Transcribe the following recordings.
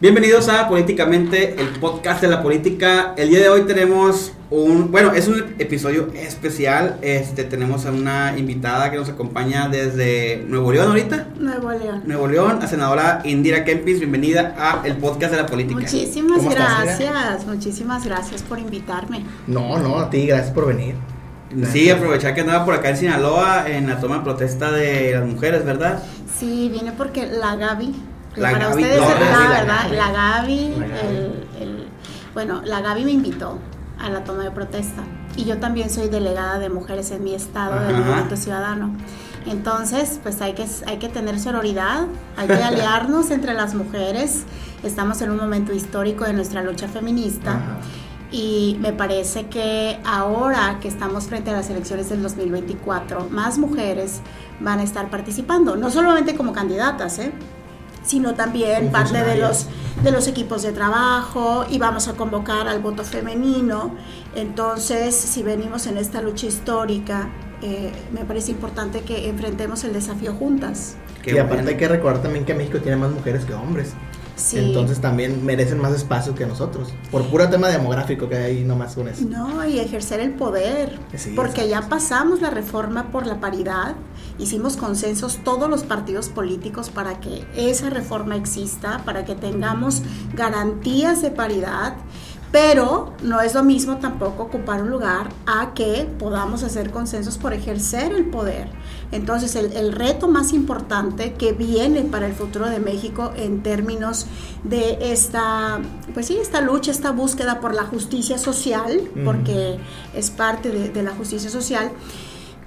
Bienvenidos a Políticamente, el podcast de la política. El día de hoy tenemos un, bueno, es un episodio especial. Este, tenemos a una invitada que nos acompaña desde Nuevo León ahorita. Nuevo León. Nuevo León, la senadora Indira Kempis. Bienvenida a el podcast de la política. Muchísimas ¿Cómo estás, gracias, muchísimas gracias por invitarme. No, no, a ti, gracias por venir. Sí, aprovechar que andaba por acá en Sinaloa en la toma de protesta de las mujeres, ¿verdad? Sí, viene porque la Gaby, La para Gaby ustedes Torres, es la verdad, Gaby. la Gaby, La Gaby. el- el- bueno, la Gaby me invitó a la toma de protesta y yo también soy delegada de mujeres en mi estado del Ajá. Movimiento Ciudadano. Entonces, pues hay que, hay que tener sororidad, hay que aliarnos entre las mujeres. Estamos en un momento histórico de nuestra lucha feminista. Ajá. Y me parece que ahora que estamos frente a las elecciones del 2024, más mujeres van a estar participando, no solamente como candidatas, ¿eh? Sino también parte de los, de los equipos de trabajo y vamos a convocar al voto femenino. Entonces, si venimos en esta lucha histórica, eh, me parece importante que enfrentemos el desafío juntas. Qué y aparte bueno. hay que recordar también que México tiene más mujeres que hombres. Sí. Entonces también merecen más espacio que nosotros. Por puro tema demográfico que hay nomás con eso. No, y ejercer el poder. Sí, porque ya pasamos la reforma por la paridad, hicimos consensos todos los partidos políticos para que esa reforma exista, para que tengamos garantías de paridad. Pero no es lo mismo tampoco ocupar un lugar a que podamos hacer consensos por ejercer el poder. Entonces el, el reto más importante que viene para el futuro de México en términos de esta, pues sí, esta lucha, esta búsqueda por la justicia social, porque es parte de, de la justicia social,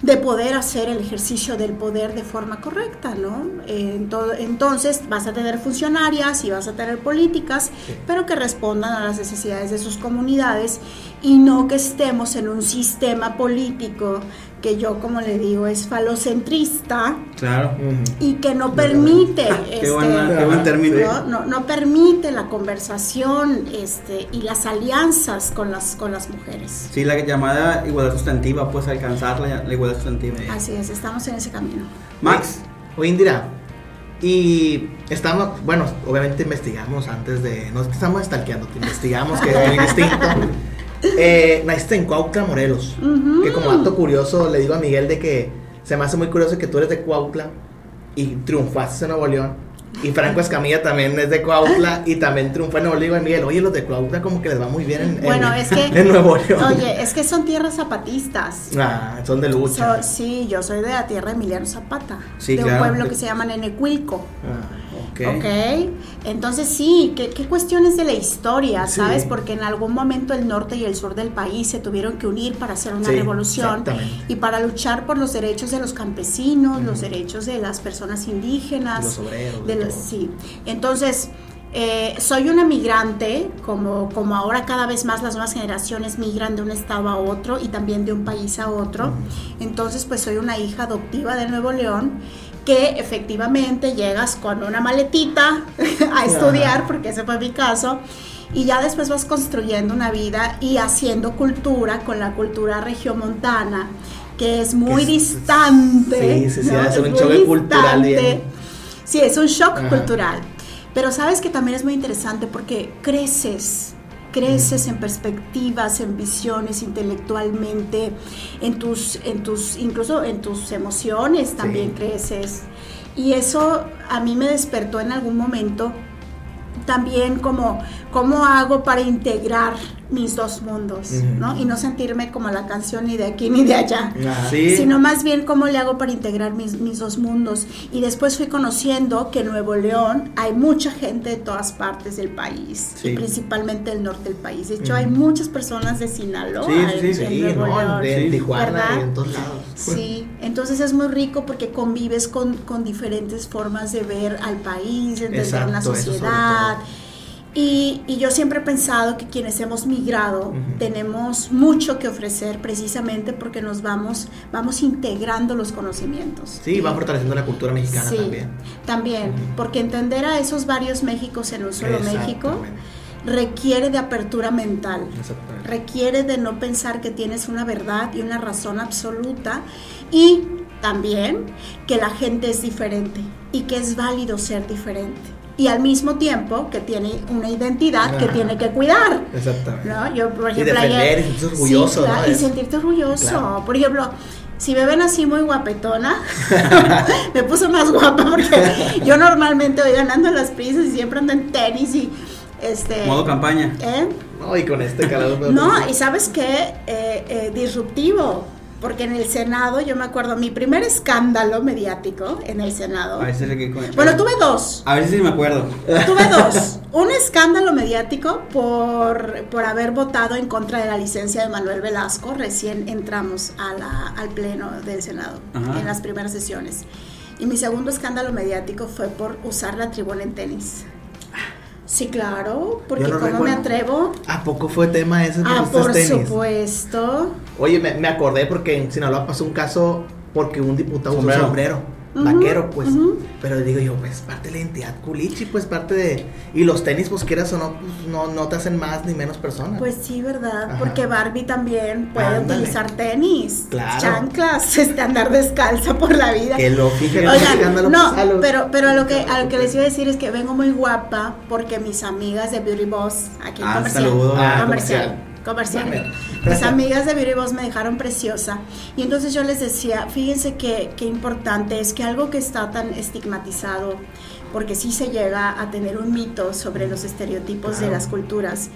de poder hacer el ejercicio del poder de forma correcta, ¿no? Ento- entonces vas a tener funcionarias y vas a tener políticas, pero que respondan a las necesidades de sus comunidades y no que estemos en un sistema político que yo, como le digo, es falocentrista Claro. Y que no permite Qué, este, buena- qué buen término. ¿no? No, no permite la conversación este, y las alianzas con las, con las mujeres. Sí, la llamada igualdad sustantiva, pues alcanzar la, la igualdad sustantiva. Así es, estamos en ese camino. Max, Oye, Indira, y estamos, bueno, obviamente investigamos antes de, no es que estamos stalkeando, investigamos que es muy distinto. Eh, naciste en Cuautla, Morelos. Ujú. Que como dato curioso, le digo a Miguel de que se me hace muy curioso que tú eres de Cuautla y triunfaste en Nuevo León. Y Franco Escamilla también es de Cuautla y también triunfó en Nuevo León. Y Miguel, oye, los de Cuautla como que les va muy bien en, en- Bueno, es que- en Nuevo León. Oye, es que son tierras zapatistas. Ah, son de lucha. So- sí, yo soy de la tierra de Emiliano Zapata, Sí, de claro. un pueblo que se llama Nenecuilco. Ah, ok. Ok, entonces sí, ¿qué, qué cuestiones de la historia, Sí. ¿sabes? Porque en algún momento el norte y el sur del país se tuvieron que unir para hacer una Sí, revolución y para luchar por los derechos de los campesinos, los derechos de las personas indígenas. Los obreros, de los- sí, entonces... eh, soy una migrante, como, como ahora cada vez más las nuevas generaciones migran de un estado a otro y también de un país a otro. Entonces, pues soy una hija adoptiva de Nuevo León que efectivamente llegas con una maletita a estudiar, porque ese fue mi caso, y ya después vas construyendo una vida y haciendo cultura con la cultura regiomontana, que es muy es- distante. sí, sí, sí, ¿no? hace un Es muy choque cultural bien. distante. Sí, es un shock Ajá. cultural. Pero sabes que también es muy interesante porque creces, creces en perspectivas, en visiones intelectualmente, en tus, en tus, incluso en tus emociones también Sí. creces. Y eso a mí me despertó en algún momento también como cómo hago para integrar mis dos mundos, Ujú. ¿no? Y no sentirme como la canción ni de aquí ni de allá. Sí. sino más bien cómo le hago para integrar mis, mis dos mundos. Y después fui conociendo que en Nuevo León hay mucha gente de todas partes del país, Sí. y principalmente del norte del país. De hecho, Ujú. hay muchas personas de Sinaloa Sí, sí, en, sí, en Sí, Nuevo no, León. de Sí. Tijuana ¿Verdad? y en todos lados. Sí, entonces es muy rico porque convives con, con diferentes formas de ver al país, de entender la Exacto, eso sobre sociedad. todo. Y, y yo siempre he pensado que quienes hemos migrado tenemos mucho que ofrecer precisamente porque nos vamos, vamos integrando los conocimientos. Sí, va fortaleciendo la cultura mexicana Sí, también. también, porque entender a esos varios Méxicos en un solo México requiere de apertura mental requiere de no pensar que tienes una verdad y una razón absoluta y también que la gente es diferente y que es válido ser diferente. Y al mismo tiempo que tiene una identidad que tiene que cuidar. Exactamente. ¿no? Yo, por Y ejemplo, defender ayer- y sentirse orgulloso, Sí, claro, ¿no? y sentirte orgulloso. Claro. Por ejemplo, si me ven así muy guapetona, me puso más guapa porque yo normalmente voy ganando las prisas y siempre ando en tenis y este. Modo campaña. ¿eh? No, y con este calor. No, y sabes qué, Eh, eh, disruptivo, porque en el Senado, yo me acuerdo, mi primer escándalo mediático en el Senado. A le que- Bueno, tuve dos. A ver si me acuerdo. Tuve dos. Un escándalo mediático por, por haber votado en contra de la licencia de Manuel Velasco. Recién entramos a la- al pleno del Senado Ajá. en las primeras sesiones. Y mi segundo escándalo mediático fue por usar la tribuna en tenis. Sí, claro, porque no ¿cómo me atrevo? ¿A poco fue tema ese Ah, estos por tenis? supuesto. Oye, me, me acordé porque en Sinaloa pasó un caso porque un diputado usó Sombrero. Vaquero, pues. Pero digo yo, pues parte de la identidad culichi, pues parte de. Y los tenis, pues quieras o no, pues, no, no te hacen más ni menos persona. Pues sí, ¿verdad? Ajá. Porque Barbie también puede Ándale. utilizar tenis, Claro. chanclas, este, andar descalza por la vida. que lo fíjate, Oigan, no, pues, pero, pero a lo que, a lo que les iba a decir es que vengo muy guapa porque mis amigas de Beauty Boss, aquí en Ah, comercial, saludo. Ah, comercial, comercial. Comercial. Mis amigas de Beauty Boss me dejaron preciosa y entonces yo les decía, fíjense que, qué importante es que algo que está tan estigmatizado, porque sí se llega a tener un mito sobre los estereotipos de Claro. las culturas,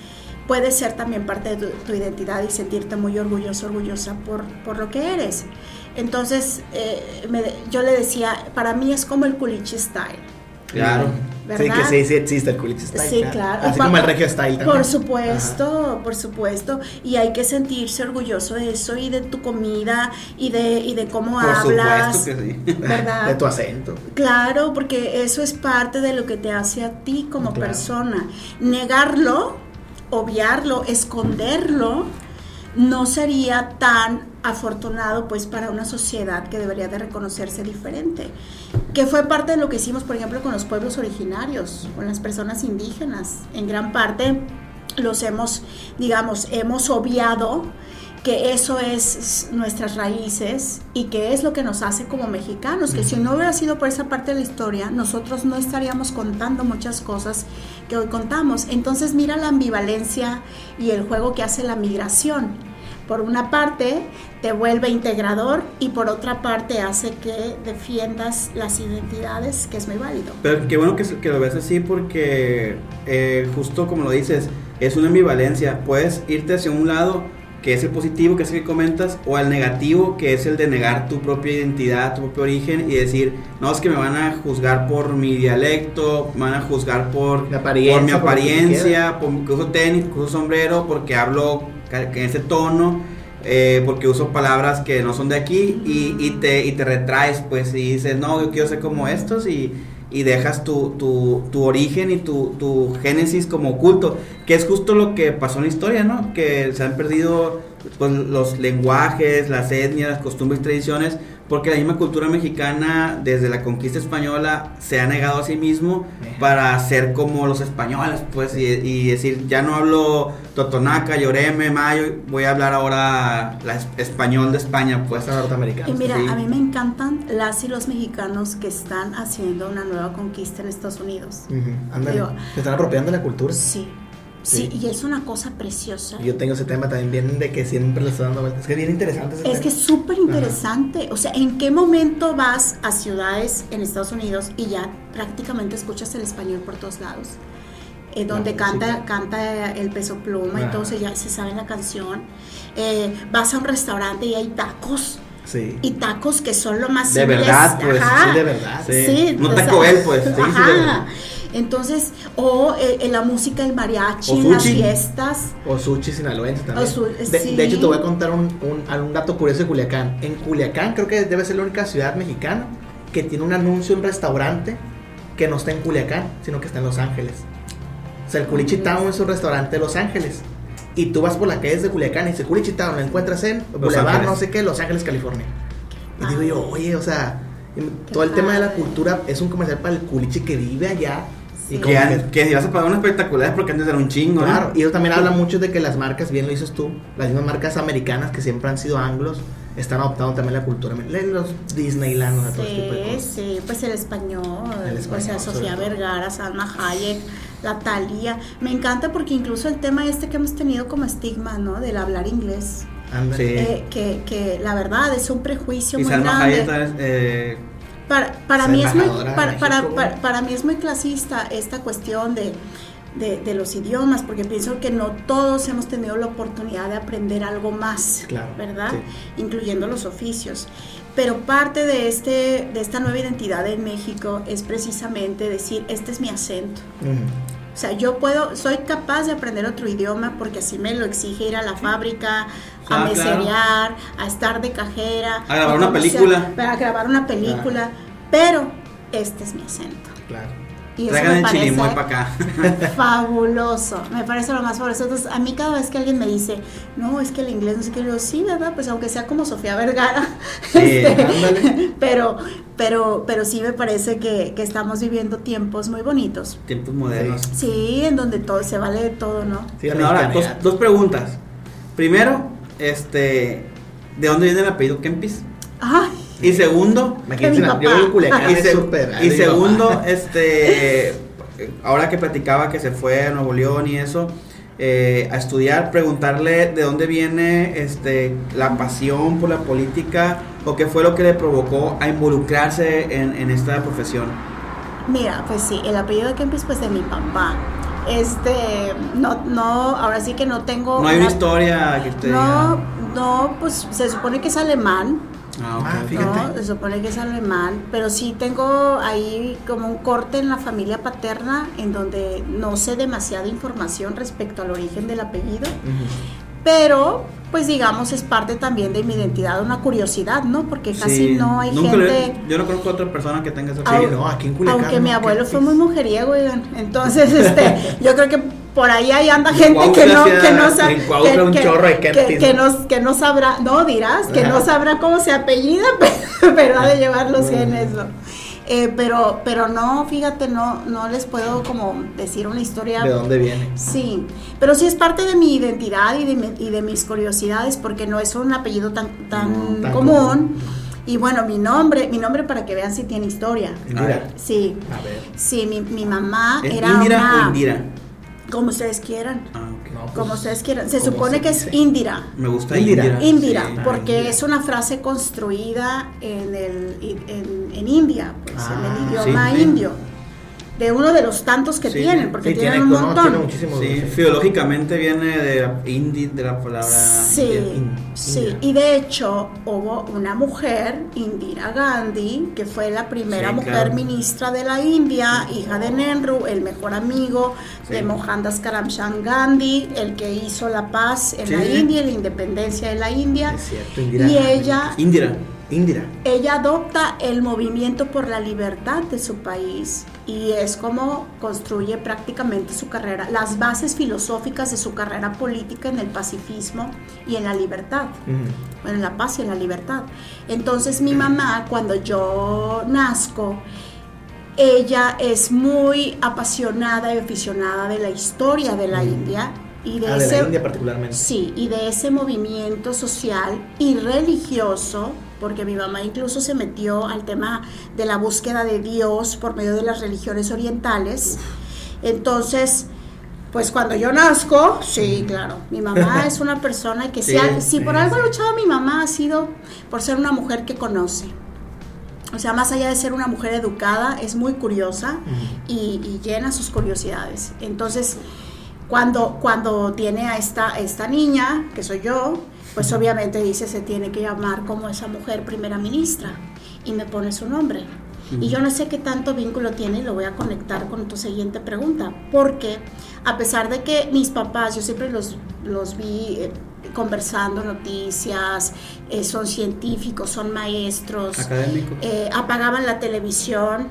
puede ser también parte de tu, tu identidad y sentirte muy orgulloso, orgullosa por, por lo que eres. Entonces, eh, me- yo le decía, para mí es como el culichi style. Claro. Sí, ¿verdad? que sí, sí existe el culichi style. Sí, claro. Así Y pa- como el regio style también. Por supuesto, por supuesto. Y hay que sentirse orgulloso de eso y de tu comida y de, y de cómo Por hablas. supuesto que sí. ¿Verdad? De tu acento. Claro, porque eso es parte de lo que te hace a ti como Claro. persona. Negarlo, obviarlo, esconderlo, no sería tan afortunado pues para una sociedad que debería de reconocerse diferente. Que fue parte de lo que hicimos, por ejemplo, con los pueblos originarios, con las personas indígenas. En gran parte los hemos, digamos, hemos obviado que eso es nuestras raíces y que es lo que nos hace como mexicanos, que si no hubiera sido por esa parte de la historia, nosotros no estaríamos contando muchas cosas que hoy contamos. Entonces mira la ambivalencia y el juego que hace la migración. Por una parte te vuelve integrador y por otra parte hace que defiendas las identidades, que es muy válido. Pero qué bueno que, se- que lo ves así porque eh, justo como lo dices, es una ambivalencia. Puedes irte hacia un lado que es el positivo, que es el que comentas, o al negativo, que es el de negar tu propia identidad, tu propio origen y decir, no, es que me van a juzgar por mi dialecto, me van a juzgar por Mi apariencia, por mi por uso tenis, porque uso sombrero, porque hablo en ese tono, eh, porque uso palabras que no son de aquí y, y te, y te retraes, pues, y dices, no, yo quiero ser como estos y, y dejas tu, tu, tu origen y tu, tu génesis como oculto, que es justo lo que pasó en la historia, ¿no? Que se han perdido pues, los lenguajes, las etnias, las costumbres, tradiciones, porque la misma cultura mexicana desde la conquista española se ha negado a sí mismo para ser como los españoles, pues, y, y decir, ya no hablo totonaca, lloreme, mayo, voy a hablar ahora la es- español de España, pues. Norteamericano. Y mira, sí. a mí me encantan las y los mexicanos que están haciendo una nueva conquista en Estados Unidos. Ujú, ándale. Digo- Se están apropiando de la cultura. Sí, sí, Sí. y es una cosa preciosa. Yo tengo ese tema también bien de que siempre le estoy dando vueltas. Es que es bien interesante ese Es tema. que es súper interesante. O sea, ¿en qué momento vas a ciudades en Estados Unidos y ya prácticamente escuchas el español por todos lados? Eh, donde La canta, canta el peso pluma, Ajá. entonces ya se sabe la canción. Eh, vas a un restaurante y hay tacos. Sí. Y tacos que son lo más De simples. verdad, pues, Ajá. sí, de verdad. Sí. Sí, No Taco Bell, pues, sí, sí, de verdad. Entonces, o eh, eh, la música del mariachi en las fiestas. O sushi sinaloense también. O su- de, sí. de hecho, te voy a contar un, un, un dato curioso de Culiacán. En Culiacán creo que debe ser la única ciudad mexicana que tiene un anuncio, un restaurante que no está en Culiacán, sino que está en Los Ángeles. O sea, el Culichi Town es un restaurante de Los Ángeles. Y tú vas por la calle de Culiacán y dice Culichi Town, lo encuentras en Boulevard, no sé qué, Los Ángeles, California. Y digo yo, oye, o sea, Qué todo el tema de la cultura es un comercial para el Culichi que vive allá. Sí. Y Que, que- si vas a pagar una espectacular es porque antes era un chingo. Claro, y eso también habla mucho de que las marcas, bien lo dices tú, las mismas marcas americanas que siempre han sido anglos, están adoptando también la cultura. Leen los Disneyland, o sea, todo ese tipo de Sí, cosas. sí, pues el español, El o español, sea, sobre Sofía todo. Vergara, Salma Hayek, la Thalía. Me encanta porque incluso el tema este que hemos tenido como estigma, ¿no? Del hablar inglés. Sí. eh, que, que la verdad es un prejuicio Y muy Salma grande. Hayek. Eh, Para, para, mí es muy, para, para, para- mí es muy clasista esta cuestión de, de, de los idiomas, porque pienso que no todos hemos tenido la oportunidad de aprender algo más, Claro, ¿verdad? sí. Incluyendo los oficios. Pero parte de, este, de esta nueva identidad en México es precisamente decir, este es mi acento. O sea, yo puedo, soy capaz de aprender otro idioma porque así me lo exige ir a la fábrica, a Ah, claro. meserear, a estar de cajera, A grabar una como sea, película. para grabar una película, pero este es mi acento. Claro. Y eso traigan me el para acá. fabuloso, me parece lo más fabuloso. Entonces, a mí cada vez que alguien me dice, no, es que el inglés no sé qué, yo digo, sí, ¿verdad? Pues aunque sea como Sofía Vergara, Sí, este, pero, pero, pero sí me parece que, que estamos viviendo tiempos muy bonitos. Tiempos modernos. Sí, en donde todo se vale de todo, ¿no? Sí, Ahora, dos, dos preguntas. Primero, este, ¿de dónde viene el apellido Kempis? Ay, Y segundo, Imagínense, mi la- yo papá. vivo en Culiacán, y, es segundo, papá. este, ahora que platicaba que se fue a Nuevo León y eso, eh, a estudiar, preguntarle de dónde viene, este, la pasión por la política o qué fue lo que le provocó a involucrarse en, en esta profesión. Mira, pues sí, el apellido de Kempis, pues de mi papá. Este, no, no, ahora sí que no tengo. No hay una una- historia que usted No, diga. no, pues se supone que es alemán, Ah, ok. Ah, fíjate. ¿no? Se supone que es alemán, pero sí tengo ahí como un corte en la familia paterna en donde no sé demasiada información respecto al origen del apellido, pero pues digamos es parte también de mi identidad, una curiosidad, ¿no? Porque casi Sí, no hay nunca gente... yo no conozco a otra persona que tenga ese apellido. no, aquí en Culiacán. Aunque mi abuelo fue muy mujeriego, oigan. Entonces, este, yo creo que por ahí hay anda gente que no, que no sabe. que, ¿no? que no sabrá, no dirás, que no sabrá cómo se apellida, pero, pero ha de llevar los genes, ¿no? Eh, pero, pero no, fíjate, no, no les puedo como decir una historia ¿De dónde viene? Sí, pero sí es parte de mi identidad y de, mi- y de mis curiosidades porque no es un apellido tan, tan, No, tan común. común. Y bueno, mi nombre, mi nombre para que vean si tiene historia. Indira. Sí, A ver. sí, mi, mi mamá ¿Es era Indira una... o Indira? Como ustedes quieran, Ah. No, pues, como ustedes quieran. Se ¿cómo supone se que es? Indira. Me gusta Indira. Indira. Indira, sí. porque Indira. es una frase construida en, el, en, en India, pues en Ah, el idioma sí, sí. De uno de los tantos que Sí, tienen, porque Sí, tienen tiene, un no, montón. tiene muchísimos. Sí, filológicamente viene de la indi, de la palabra. Sí, india. sí, y de hecho hubo una mujer, Indira Gandhi, que fue la primera Sí, mujer claro. ministra de la India, hija de Nehru, el mejor amigo de. Mohandas Karamchand Gandhi, el que hizo la paz en Sí, la sí. India, la independencia de la India. Es cierto, Indira. Y ella, Indira. Indira. ella adopta el movimiento por la libertad de su país y es como construye prácticamente su carrera, las bases filosóficas de su carrera política en el pacifismo y en la libertad bueno, en la paz y en la libertad. Entonces mi mamá, cuando yo nazco, ella es muy apasionada y aficionada de la historia de la. India y de Ah, de ese la India particularmente. sí y de ese movimiento social y religioso porque mi mamá incluso se metió al tema de la búsqueda de Dios por medio de las religiones orientales. Entonces, pues cuando yo nazco, sí, claro, mi mamá es una persona que si, Sí, al- si por algo ha luchado mi mamá ha sido por ser una mujer que conoce. O sea, más allá de ser una mujer educada, es muy curiosa y, y llena sus curiosidades. Entonces, cuando, cuando tiene a esta, esta niña, que soy yo, pues obviamente dice se tiene que llamar como esa mujer primera ministra y me pone su nombre. Y yo no sé qué tanto vínculo tiene y lo voy a conectar con tu siguiente pregunta, porque a pesar de que mis papás, yo siempre los, los vi eh, conversando noticias, eh, son científicos, son maestros, eh, apagaban la televisión,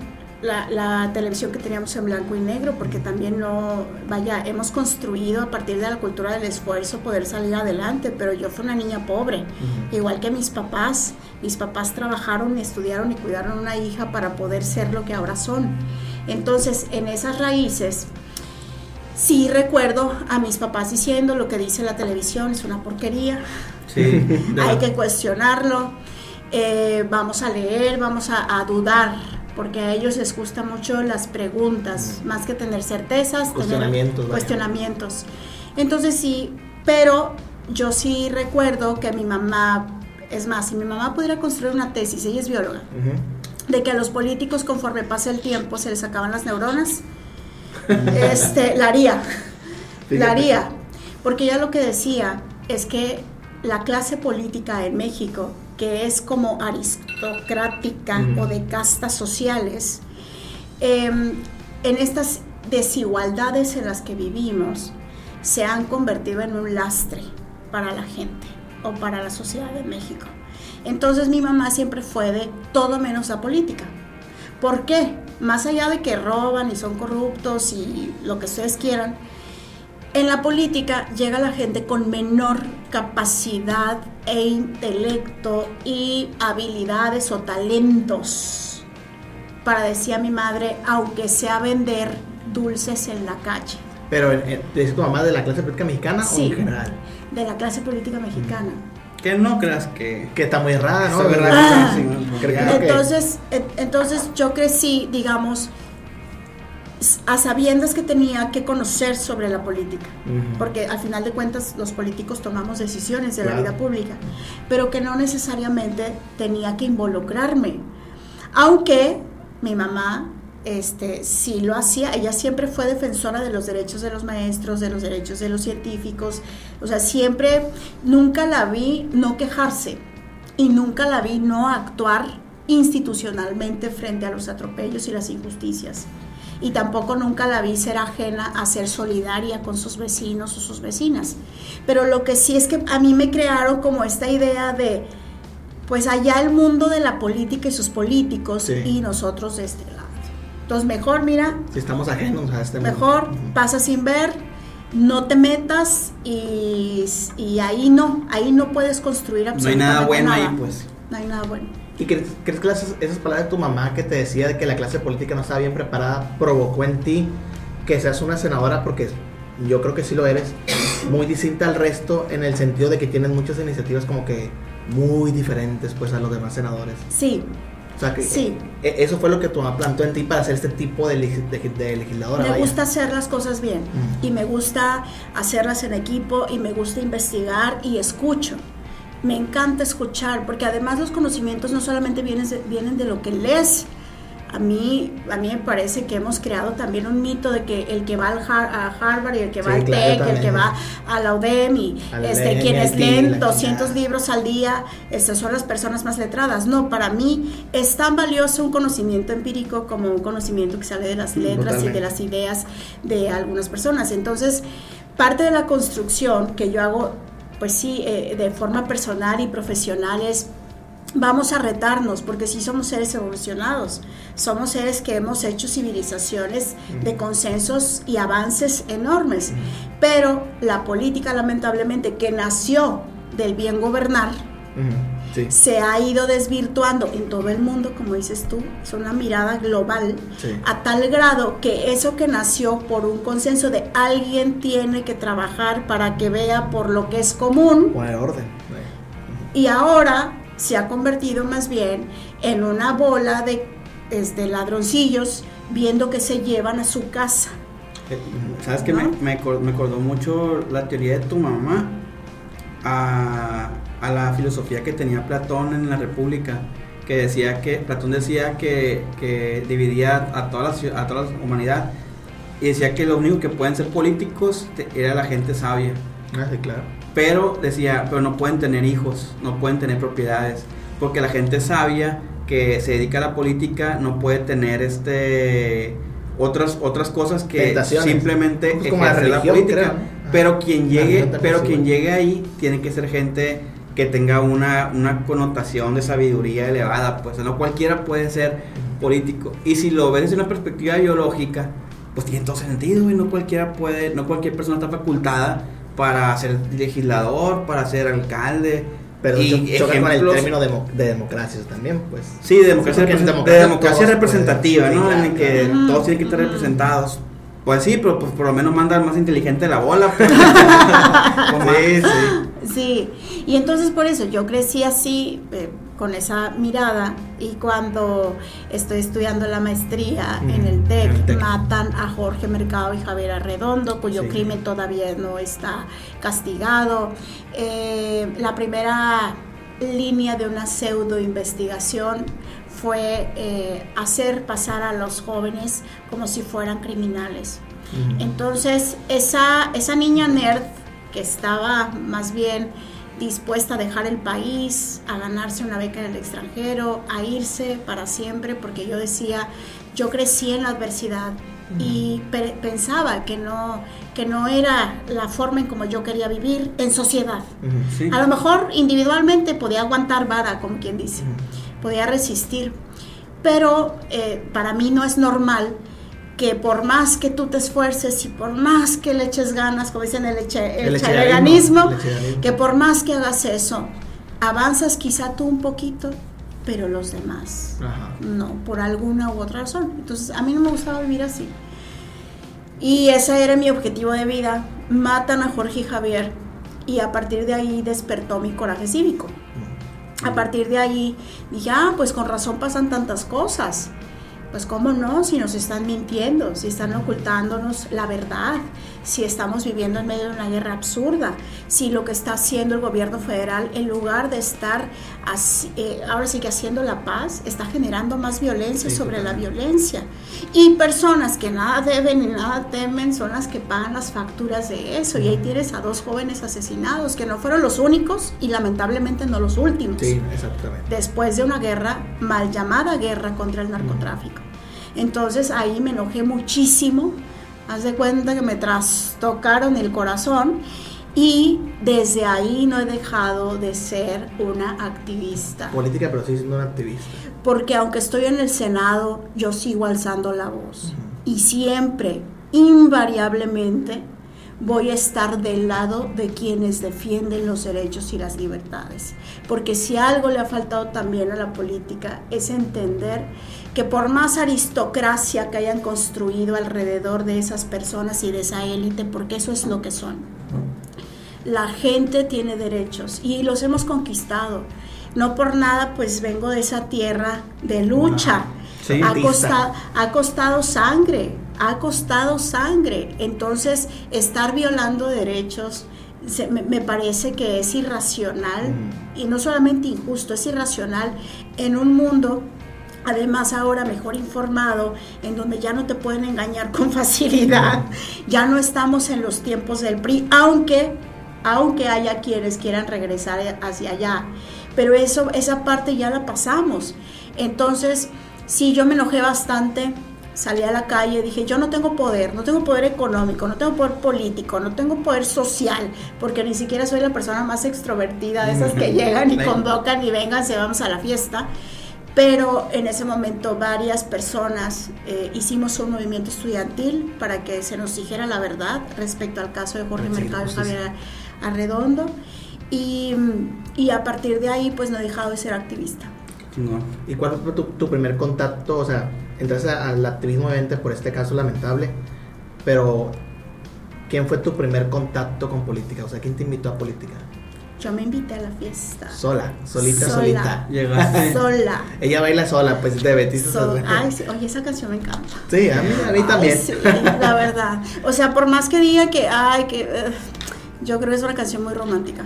la, la televisión que teníamos en blanco y negro, porque también no, vaya, hemos construido a partir de la cultura del esfuerzo poder salir adelante, pero yo fui una niña pobre, igual que mis papás, mis papás trabajaron, estudiaron y cuidaron una hija para poder ser lo que ahora son. Entonces, en esas raíces, Sí recuerdo a mis papás diciendo lo que dice la televisión es una porquería, Sí, hay que cuestionarlo, eh, vamos a leer, vamos a, a dudar, porque a ellos les gusta mucho las preguntas, más que tener certezas, tener Cuestionamientos, vaya. cuestionamientos. Entonces sí, pero yo sí recuerdo que mi mamá, es más, si mi mamá pudiera construir una tesis, ella es bióloga, de que a los políticos conforme pasa el tiempo se les acaban las neuronas, este, la haría, Fíjate. la haría, porque ella lo que decía es que la clase política en México, que es como aristocrática o de castas sociales, em, en estas desigualdades en las que vivimos, se han convertido en un lastre para la gente o para la sociedad de México. Entonces mi mamá siempre fue de todo menos la política. ¿Por qué? Más allá de que roban y son corruptos y lo que ustedes quieran, en la política llega la gente con menor capacidad e intelecto y habilidades o talentos para, decía mi madre, aunque sea vender dulces en la calle, Pero, eh, ¿te dice tu mamá de la clase política mexicana o Sí. en general? de la clase política mexicana. Que no creas que... Que está muy rara, ¿no? Está muy ¿Verdad? rara, Ah. sí. Entonces, en- entonces yo crecí, digamos, a sabiendas que tenía que conocer sobre la política, porque al final de cuentas los políticos tomamos decisiones de la vida pública, pero que no necesariamente tenía que involucrarme. Aunque mi mamá este, sí lo hacía, ella siempre fue defensora de los derechos de los maestros, de los derechos de los científicos, o sea, siempre, nunca la vi no quejarse y nunca la vi no actuar institucionalmente frente a los atropellos y las injusticias. Y tampoco nunca la vi ser ajena a ser solidaria con sus vecinos o sus vecinas. Pero lo que sí es que a mí me crearon como esta idea de, pues allá el mundo de la política y sus políticos Sí. y nosotros de este lado. Entonces mejor, mira, Si estamos ajenos a este mundo. mejor Ujú. pasa sin ver, no te metas y, y ahí no, ahí no puedes construir No hay absolutamente nada bueno nada. ahí, pues. No hay nada bueno. ¿Y crees, crees que las- esas palabras de tu mamá que te decía de que la clase política no estaba bien preparada provocó en ti que seas una senadora? Porque yo creo que sí lo eres, muy distinta al resto en el sentido de que tienes muchas iniciativas como que muy diferentes pues a los demás senadores. Sí, O sea que Sí. e- eso fue lo que tu mamá plantó en ti para ser este tipo de, de- de legisladora. me vaya. gusta hacer las cosas bien Mm. y me gusta hacerlas en equipo y me gusta investigar y escucho. Me encanta escuchar porque además los conocimientos no solamente vienen de, vienen de lo que lees. A mí, a mí me parece que hemos creado también un mito de que el que va al Har- a Harvard y el que va Sí, al claro, TEC, el que va a la UDEM y A la este, UDEM, quienes leen TIC, la 200 chingada. libros al día este, son las personas más letradas. No, para mí es tan valioso un conocimiento empírico como un conocimiento que sale de las letras y de las ideas de algunas personas. Entonces, parte de la construcción que yo hago, pues sí, eh, de forma personal y profesional es vamos a retarnos, porque sí somos seres evolucionados, somos seres que hemos hecho civilizaciones de consensos y avances enormes, pero la política lamentablemente que nació del bien gobernar, Sí. se ha ido desvirtuando en todo el mundo, como dices tú, es una mirada global, Sí. a tal grado que eso que nació por un consenso de alguien tiene que trabajar para que vea por lo que es común, Poner orden. y ahora se ha convertido más bien en una bola de este, ladroncillos viendo que se llevan a su casa. Eh, ¿Sabes qué? ¿No? Me, me, me acordó mucho la teoría de tu mamá a, a la filosofía que tenía Platón en la República, que decía que, Platón decía que, que dividía a toda, la, a toda la humanidad y decía que lo único que pueden ser políticos era la gente sabia. Ah, sí, claro. Pero decía, pero no pueden tener hijos, no pueden tener propiedades, porque la gente sabia que se dedica a la política no puede tener este otras otras cosas que simplemente Pues como la ejercer la religión, política. Pero quien llegue, religión pero quien llegue ahí tiene que ser gente que tenga una, una connotación de sabiduría elevada, pues no cualquiera puede ser político. Y si lo ves desde una perspectiva biológica, pues tiene todo sentido, y no cualquiera puede, no cualquier persona está facultada para ser legislador, para ser alcalde. Pero y cho- choca con el ejemplos- término demo- de democracia también, pues. Sí, de democracia, represent- democracia de democracia representativa, ¿no? en el que todos tienen que estar representados. Pues sí, pero pues por lo menos manda más inteligente la bola. Pues. Sí, sí. Sí, y entonces por eso yo crecí así, eh, con esa mirada, y cuando estoy estudiando la maestría Mm, en el en TEC, el TEC. matan a Jorge Mercado y Javier Arredondo, cuyo Sí. crimen todavía no está castigado. Eh, la primera línea de una pseudo investigación fue eh, hacer pasar a los jóvenes como si fueran criminales. Entonces, esa, esa niña nerd que estaba más bien dispuesta a dejar el país, a ganarse una beca en el extranjero, a irse para siempre, porque yo decía, yo crecí en la adversidad y pe- pensaba que no, que no era la forma en como yo quería vivir en sociedad. Sí. A lo mejor individualmente podía aguantar vara, como quien dice. Podía resistir, pero eh, para mí no es normal que por más que tú te esfuerces y por más que le eches ganas, como dicen el, eche, el, El echeganismo, echeganismo. que por más que hagas eso, avanzas quizá tú un poquito, pero los demás Ajá. no, por alguna u otra razón. Entonces, a mí no me gustaba vivir así. Y ese era mi objetivo de vida. Matan a Jorge y Javier y a partir de ahí despertó mi coraje cívico. A partir de ahí dije, ah, pues con razón pasan tantas cosas. Pues cómo no, si nos están mintiendo, si están ocultándonos la verdad, si estamos viviendo en medio de una guerra absurda, si lo que está haciendo el gobierno federal, en lugar de estar así- eh, ahora sí que haciendo la paz, está generando más violencia Sí, sobre la violencia. Y personas que nada deben ni nada temen son las que pagan las facturas de eso. Y ahí tienes a dos jóvenes asesinados, que no fueron los únicos y lamentablemente no los últimos Sí, exactamente. después de una guerra, mal llamada guerra contra el narcotráfico. Entonces ahí me enojé muchísimo, haz de cuenta que me trastocaron el corazón y desde ahí no he dejado de ser una activista. Política, pero sí siendo un activista. Porque aunque estoy en el Senado, yo sigo alzando la voz. Y siempre, invariablemente, voy a estar del lado de quienes defienden los derechos y las libertades. Porque si algo le ha faltado también a la política es entender que por más aristocracia que hayan construido alrededor de esas personas y de esa élite, porque eso es lo que son, la gente tiene derechos y los hemos conquistado. No por nada, pues vengo de esa tierra de lucha. Sí. ha, costado, ha costado sangre, ha costado sangre. Entonces, estar violando derechos se- me, me parece que es irracional Mm. y no solamente injusto, es irracional en un mundo además ahora mejor informado, en donde ya no te pueden engañar con facilidad, ya no estamos en los tiempos del PRI, aunque, aunque haya quienes quieran regresar hacia allá, pero eso, esa parte ya la pasamos. Entonces, sí, yo me enojé bastante, salí a la calle, dije, yo no tengo poder, no tengo poder económico, no tengo poder político, no tengo poder social, porque ni siquiera soy la persona más extrovertida de esas que llegan y convocan y vengan, se vamos a la fiesta. Pero en ese momento varias personas eh, hicimos un movimiento estudiantil para que se nos dijera la verdad respecto al caso de Jorge Sí, Mercado y. Javier Arredondo. Y, y a partir de ahí pues no he dejado de ser activista. No. ¿Y cuál fue tu, tu primer contacto? O sea, entraste a- al activismo obviamente por este caso lamentable, pero ¿quién fue tu primer contacto con política? O sea, ¿quién te invitó a política? Yo me invité a la fiesta. Sola, solita, Sola. solita. Llegaste. Sola. Ella baila sola, pues te metiste So- sola. ay, sí, oye, esa canción me encanta. Sí, a mí, a mí Ay, también. sí, la verdad. O sea, por más que diga que, ay, que eh, yo creo que es una canción muy romántica.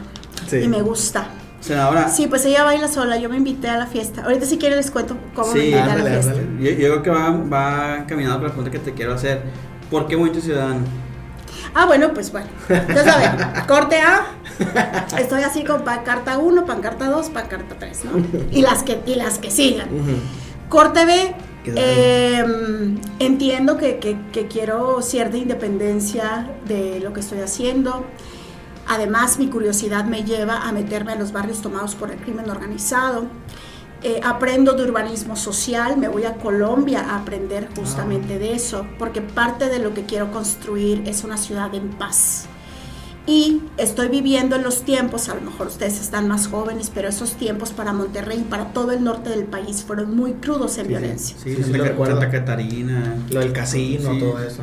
Sí. Y me gusta. Senadora. Sí, pues ella baila sola, yo me invité a la fiesta. Ahorita si quieren les cuento cómo me Sí, invité a la fiesta. Yo, yo creo que va, va encaminado con la pregunta que te quiero hacer. ¿Por qué Movimiento Ciudadano? Ah, bueno, pues bueno. Ya saben, corte A, estoy así con pancarta 1, pancarta 2, pancarta 3, ¿no? Y las que, y las que sigan. Corte B, eh, entiendo que, que- que quiero cierta independencia de lo que estoy haciendo. Además, mi curiosidad me lleva a meterme a los barrios tomados por el crimen organizado. Eh, aprendo de urbanismo social, me voy a Colombia a aprender justamente de eso, porque parte de lo que quiero construir es una ciudad en paz. Y estoy viviendo en los tiempos, a lo mejor ustedes están más jóvenes, pero esos tiempos para Monterrey y para todo el norte del país fueron muy crudos en Sí, violencia. Sí, Sí, sí, Santa, lo recuerdo. Santa Catarina. Lo del casino, Sí. todo eso.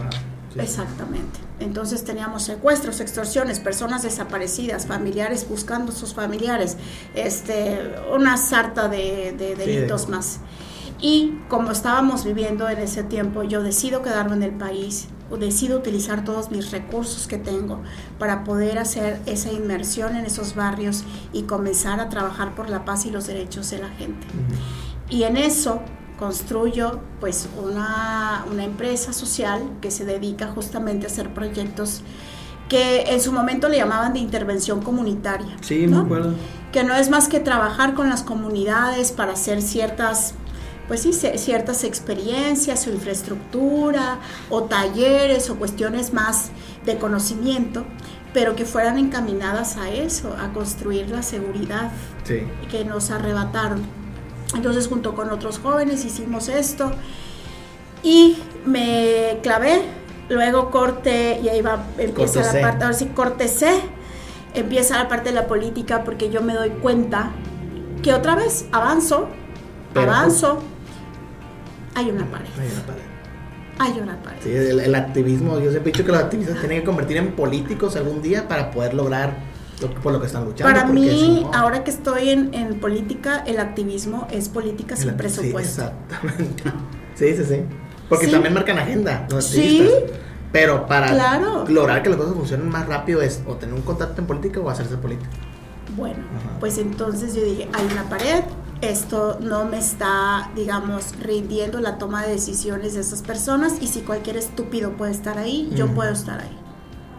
Sí. Exactamente. Entonces teníamos secuestros, extorsiones, personas desaparecidas, familiares buscando sus familiares, este, una sarta de, de delitos de- más. Y como estábamos viviendo en ese tiempo, yo decido quedarme en el país, o decido utilizar todos mis recursos que tengo para poder hacer esa inmersión en esos barrios y comenzar a trabajar por la paz y los derechos de la gente. Y en eso construyo pues una, una empresa social que se dedica justamente a hacer proyectos que en su momento le llamaban de intervención comunitaria. Sí, ¿no? me acuerdo. Que no es más que trabajar con las comunidades para hacer ciertas, pues sí, ciertas experiencias o infraestructura o talleres o cuestiones más de conocimiento, pero que fueran encaminadas a eso, a construir la seguridad Sí. que nos arrebataron. Entonces junto con otros jóvenes hicimos esto y me clavé, luego corte y ahí va, empieza Corte C. la parte, ahora sí corte C, empieza la parte de la política porque yo me doy cuenta que otra vez avanzo, Pero- avanzo, hay una pared, Hay una pared. hay una pared. Sí, el, el activismo, yo siempre he dicho que los activistas tienen que convertir en políticos algún día para poder lograr por lo que están luchando. Para mí, ahora que estoy en, en política, el activismo es política sin el- sí, presupuesto. exactamente. Sí, sí, sí. Porque Sí. también marcan agenda los Sí. Pero para Claro. lograr que las cosas funcionen más rápido es o tener un contacto en política o hacerse político. Bueno, Ajá. pues entonces yo dije, hay una pared, esto no me está, digamos, rindiendo la toma de decisiones de esas personas y si cualquier estúpido puede estar ahí, yo puedo estar ahí.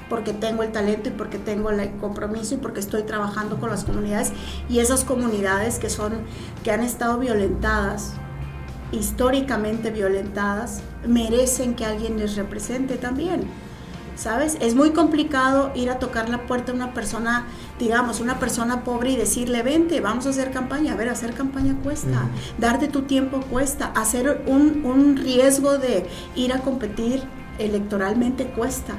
Porque tengo el talento y porque tengo el compromiso y porque estoy trabajando con las comunidades y esas comunidades que son, que han estado violentadas, históricamente violentadas, merecen que alguien les represente también. ¿Sabes? Es muy complicado ir a tocar la puerta de una persona, digamos, una persona pobre y decirle, vente, vamos a hacer campaña. A ver, hacer campaña cuesta, darte tu tiempo cuesta, hacer un, un riesgo de ir a competir electoralmente cuesta.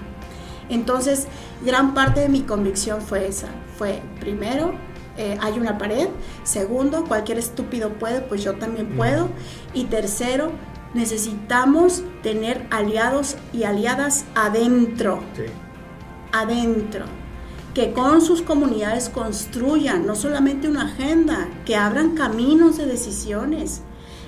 Entonces, gran parte de mi convicción fue esa. Fue, primero, eh, hay una pared. Segundo, cualquier estúpido puede, pues yo también puedo. Y tercero, necesitamos tener aliados y aliadas adentro, Sí. adentro, que con sus comunidades construyan no solamente una agenda, que abran caminos de decisiones.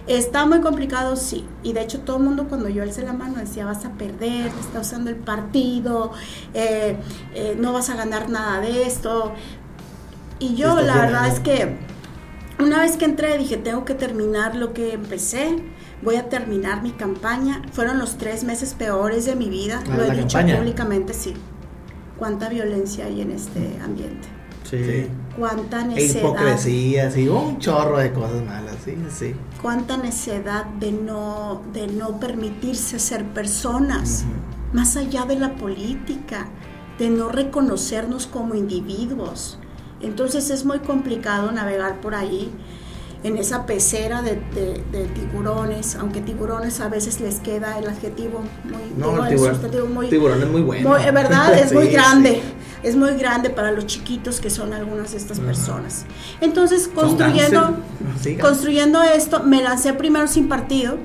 Está muy complicado, sí. Y de hecho todo el mundo cuando yo alcé la mano decía, vas a perder, te está usando el partido, eh, eh, no vas a ganar nada de esto. Y yo la bien, verdad ¿no? es que una vez que entré dije, tengo que terminar lo que empecé, voy a terminar mi campaña. Fueron los tres meses peores de mi vida, Ah, lo he dicho campaña. públicamente, sí. Cuánta violencia hay en este ambiente, Sí. Sí. cuánta E necedad, hipocresía, sí, un chorro de cosas malas, sí, sí. cuánta necedad de no, de no permitirse ser personas, más allá de la política, de no reconocernos como individuos. Entonces es muy complicado navegar por ahí en esa pecera de, de- de tiburones, aunque tiburones a veces les queda el adjetivo muy, No, digo, el tiburón, sustantivo muy, tiburón es muy bueno. muy- verdad, es muy Sí, grande, sí. es muy grande para los chiquitos que son algunas de estas personas. Entonces construyendo, construyendo esto, me lancé primero sin partido.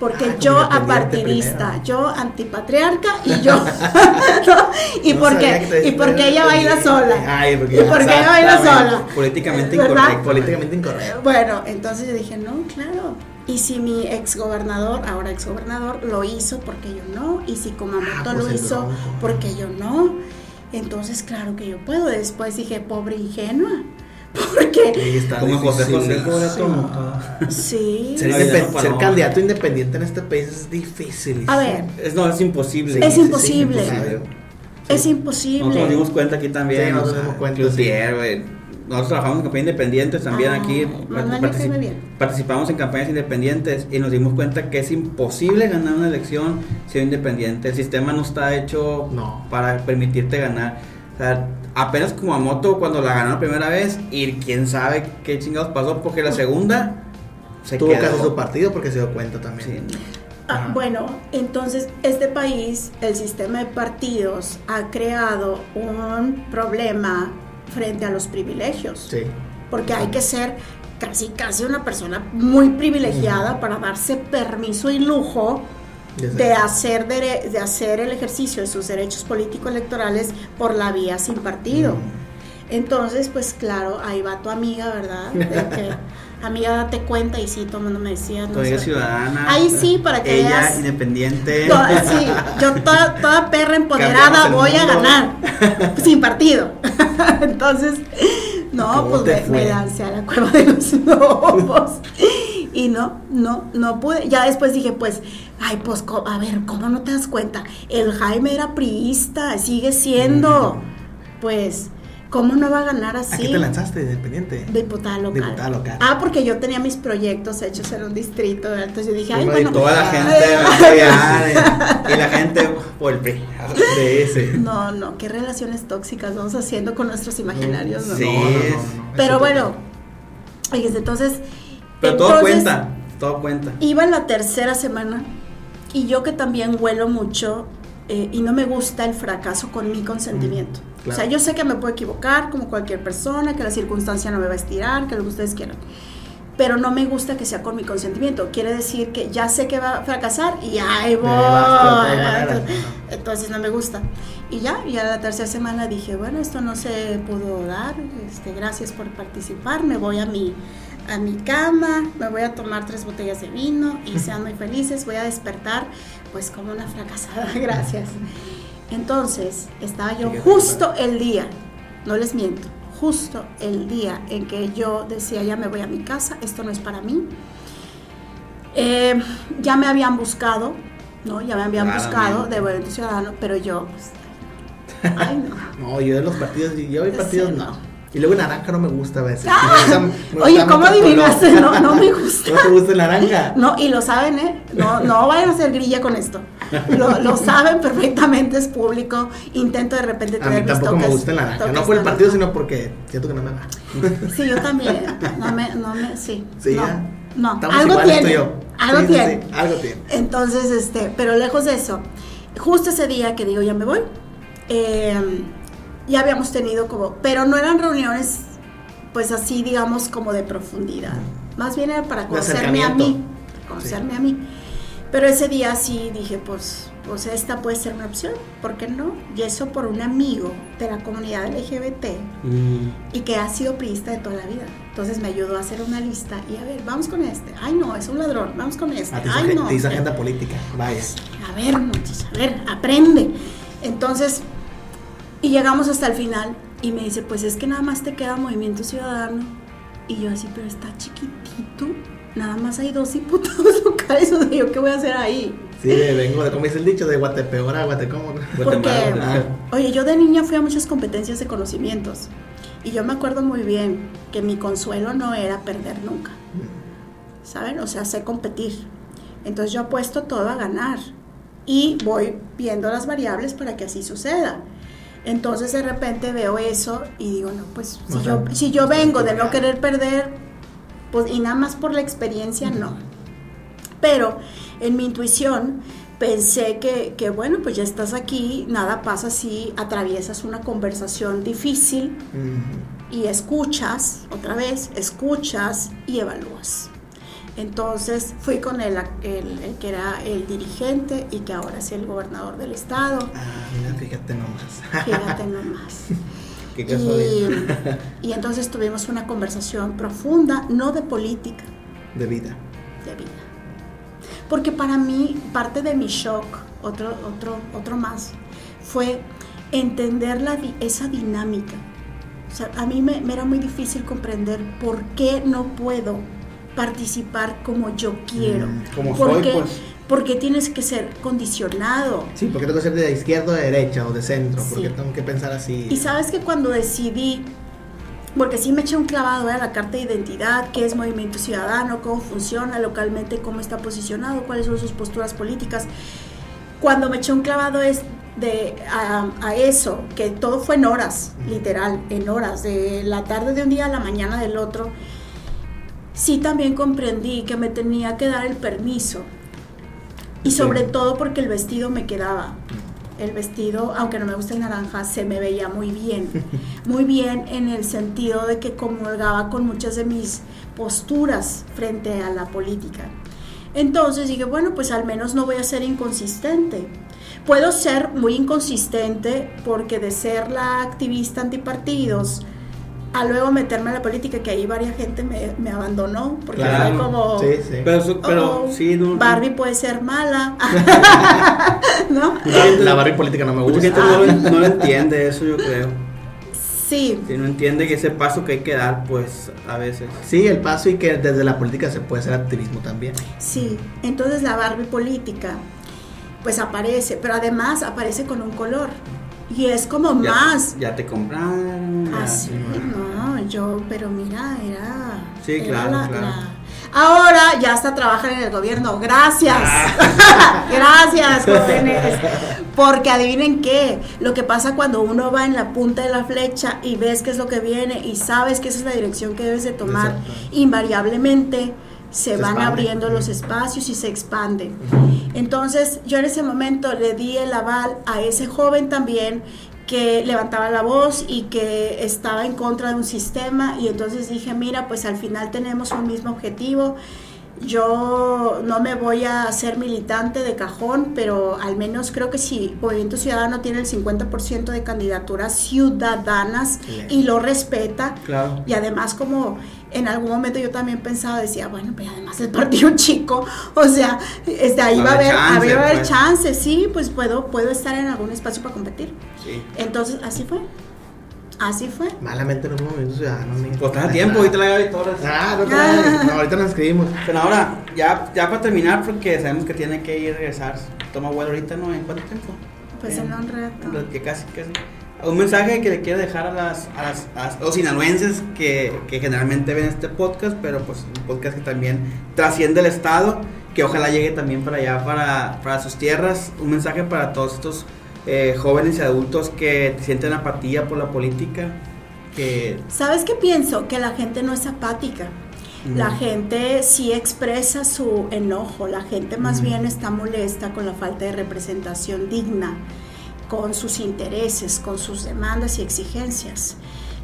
Porque Ah, yo independiente apartidista, primero. yo antipatriarca y yo ¿no? y No porque y porque ella baila sola. Ay, porque, Y porque ella baila sola. Políticamente incorrecto. Políticamente incorrecto. Bueno, entonces yo dije, no, claro. Y si mi exgobernador, ahora exgobernador, lo hizo, porque yo no? Y si Kumamoto Ah, pues lo hizo, porque yo no? Entonces, claro que yo puedo. Después dije, pobre ingenua. Porque, Sí, está Como José José. Cobrato. sí. Ser, candidato independiente en este país es difícil. A ver, Es, no, es imposible. Es imposible. es imposible. Nosotros nos dimos cuenta aquí también. Sí, nos dimos cuenta, Cloutier, güey. Nosotros trabajamos en campañas independientes también Ah, aquí. Bien. Participamos en campañas independientes y nos dimos cuenta que es imposible ganar una elección siendo independiente. El sistema no está hecho No. para permitirte ganar. O sea, apenas como a Moto cuando la ganó la primera vez y quién sabe qué chingados pasó porque la segunda se Tuvo quedó. que hacer su partido porque se dio cuenta también. Sí. Ah, bueno, entonces este país, el sistema de partidos, ha creado un problema frente a los privilegios. Sí. Porque hay que ser casi, casi una persona muy privilegiada para darse permiso y lujo. De hacer, de hacer el ejercicio de sus derechos político-electorales por la vía sin partido. Mm. Entonces, pues claro, ahí va tu amiga, ¿verdad? De que, amiga, date cuenta y sí, todo el mundo me decía. no amiga sé. ciudadana. Ahí sí, para que Ella, veas. independiente. To- sí, yo toda, toda perra empoderada voy a ganar, sin partido. Entonces, no, ¿Cómo pues me, me lancé a la cueva de los lobos. Y no, no, no pude. Ya después dije, pues, ay, pues, a ver, ¿cómo no te das cuenta? El Jaime era priista, sigue siendo. Pues, ¿cómo no va a ganar ¿A así? qué te lanzaste, independiente? Diputada local. Diputada local. Ah, porque yo tenía mis proyectos hechos en un distrito, ¿verdad? entonces yo dije, ay, bueno. de Toda la gente a y la gente por el. De ese. No, no, qué relaciones tóxicas vamos haciendo con nuestros imaginarios, ¿no? Sí. Pero Eso bueno, entonces. Pero todo entonces, cuenta. Todo cuenta. Iba en la tercera semana y yo que también huelo mucho eh, y no me gusta el fracaso con mi consentimiento. Mm, claro. O sea, yo sé que me puedo equivocar como cualquier persona, que la circunstancia no me va a estirar, que lo que ustedes quieran. Pero no me gusta que sea con mi consentimiento. Quiere decir que ya sé que va a fracasar y ahí voy. Entonces no me gusta. Y ya, y a la tercera semana dije, bueno, esto no se pudo dar. Este, gracias por participar. Me voy a mi, a mi cama, me voy a tomar tres botellas de vino y sean muy felices. Voy a despertar pues como una fracasada. Gracias. Entonces, estaba yo justo el día, no les miento, justo el día en que yo decía, ya me voy a mi casa, esto no es para mí. Eh, ya me habían buscado, ¿no? Ya me habían buscado de Movimiento Ciudadano, pero yo, pues, ay no. No, yo de los partidos, yo de Sí, partidos no. no. Y luego el naranja no me gusta a veces. Ah, Me gusta- me Oye, gusta ¿cómo adivinaste? No, no me gusta. ¿No te gusta el naranja? No, y lo saben, ¿eh? No, no vayan a hacer grilla con esto. Lo, lo saben perfectamente, es público. Intento de repente A tener mí mis tampoco me toques- gusta el naranja. No por el partido, sino porque siento que no me va. Sí, yo también. No me, no me, sí. Sí, no, ya. no. Estamos algo tiene. Algo sí, tiene. sí, algo tiene. Entonces, este, pero lejos de eso, justo ese día que digo ya me voy, eh, ya habíamos tenido como, pero no eran reuniones, pues así, digamos, como de profundidad. Más bien era para conocerme a mí, conocerme a mí. Pero ese día sí dije, pues, pues esta puede ser una opción, ¿por qué no? Y eso por un amigo de la comunidad LGBT Mm. y que ha sido priista de toda la vida. Entonces me ayudó a hacer una lista y a ver, vamos con este. Ay, no, es un ladrón, vamos con este. A ti hizo Ay, no. te hizo agenda política. Vaya. A ver, muchacha, a ver, aprende. Entonces, y llegamos hasta el final y me dice, pues es que nada más te queda Movimiento Ciudadano. Y yo así, pero está chiquitito, nada más hay dos diputados locales, o sea, ¿yo qué voy a hacer ahí? Sí, vengo de, como dice el dicho, de Guatepeor a Guatecomo. Porque, Guatemala. oye, yo de niña fui a muchas competencias de conocimientos y yo me acuerdo muy bien que mi consuelo no era perder nunca, ¿saben? O sea, sé competir. Entonces yo apuesto todo a ganar y voy viendo las variables para que así suceda. Entonces de repente veo eso y digo, no, pues si, yo, si yo está vengo de no equivocado. querer perder, pues y nada más por la experiencia, no. Pero en mi intuición pensé que, que, bueno, pues ya estás aquí, nada pasa si atraviesas una conversación difícil y escuchas, otra vez, escuchas y evalúas. Entonces fui con el, el- el que era el dirigente y que ahora es el gobernador del estado. Ah, mira, fíjate nomás. Fíjate nomás. Qué casualidad. Y, y entonces tuvimos una conversación profunda, no de política, De vida. de vida. Porque para mí parte de mi shock, otro, otro, otro más, fue entender la, esa dinámica. O sea, a mí me, me era muy difícil comprender por qué no puedo participar como yo quiero. Mm, como ¿Por soy, pues. Porque tienes que ser condicionado. Sí, porque tengo que ser de izquierda o de derecha o de centro. Porque Sí. tengo que pensar así. Y sabes que cuando decidí, porque sí me eché un clavado a la carta de identidad, qué es Movimiento Ciudadano, cómo funciona localmente, cómo está posicionado, cuáles son sus posturas políticas. Cuando me eché un clavado es de, a, a eso, que todo fue en horas, literal, en horas, de la tarde de un día a la mañana del otro, sí también comprendí que me tenía que dar el permiso. Y sobre todo porque el vestido me quedaba. El vestido, aunque no me gusta el naranja, se me veía muy bien. Muy bien en el sentido de que comulgaba con muchas de mis posturas frente a la política. Entonces dije, bueno, pues al menos no voy a ser inconsistente. Puedo ser muy inconsistente porque de ser la activista antipartidos a luego meterme en la política, que ahí varias gente me, me abandonó, porque Claro, fue como... Sí, sí. Pero, su- pero "Oh, sí, no, Barbie puede ser mala, ¿no? La, la Barbie política no me Mucha gusta. gente no, lo, no lo entiende eso, yo creo. Sí, Si no entiende que ese paso que hay que dar, pues a veces. Sí, el paso y que desde la política se puede hacer activismo también. sí. Entonces la Barbie política, pues aparece, pero además aparece con un color. Y es como Ya, más. Ya te compraron. Así, no, yo, pero mira, era. Sí, era claro, claro. Ahora ya hasta trabajan en el gobierno. Gracias. Ah. Gracias, jóvenes. Porque adivinen qué, lo que pasa cuando uno va en la punta de la flecha y ves qué es lo que viene y sabes que esa es la dirección que debes de tomar, Exacto. invariablemente se, Se van abriendo los espacios y se expanden. Entonces yo en ese momento le di el aval a ese joven también que levantaba la voz y que estaba en contra de un sistema y entonces dije, mira, pues al final tenemos un mismo objetivo. Yo no me voy a hacer militante de cajón, pero al menos creo que si Movimiento Ciudadano tiene el 50% de candidaturas ciudadanas y lo respeta, Claro. y además como en algún momento yo también pensaba, decía, bueno, pues además el partido chico, o sea, este, ahí va a haber, chance, a ver, va a haber pues. chance, sí, pues puedo, puedo estar en algún espacio para competir. Sí. Entonces, así fue, así fue. Malamente no movimiento ciudadano. Pues estás a tiempo, ahorita la Gaby Torres. Ah, no, trae. no, ahorita nos escribimos. Senadora, ya, ya para terminar, porque sabemos que tiene que ir a regresar. Toma vuelo ahorita, ¿no? ¿En cuánto tiempo? Pues en un rato. Que casi, casi. Un mensaje que le quiere dejar a las, a las, a los sinaloenses que, que generalmente ven este podcast, pero pues un podcast que también trasciende el estado, que ojalá llegue también para allá, para, para sus tierras. Un mensaje para todos estos eh, jóvenes y adultos que sienten apatía por la política, que ¿Sabes qué pienso? Que la gente no es apática. La Ujú. gente sí expresa su enojo, la gente más bien está molesta con la falta de representación digna, con sus intereses, con sus demandas y exigencias.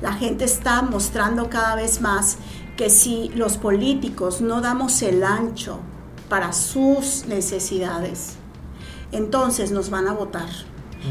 La gente está mostrando cada vez más que si los políticos no damos el ancho para sus necesidades, entonces nos van a votar.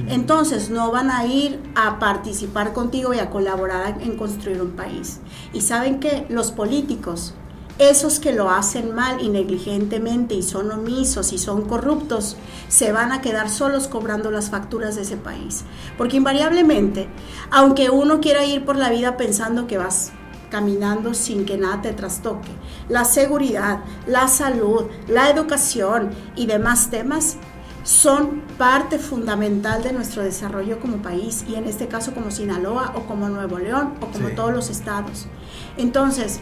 Entonces no van a ir a participar contigo y a colaborar en construir un país. Y saben que los políticos, esos que lo hacen mal y negligentemente y son omisos y son corruptos, se van a quedar solos cobrando las facturas de ese país. Porque invariablemente, aunque uno quiera ir por la vida pensando que vas caminando sin que nada te trastoque, la seguridad, la salud, la educación y demás temas son parte fundamental de nuestro desarrollo como país y en este caso como Sinaloa o como Nuevo León o como Sí. todos los estados. Entonces,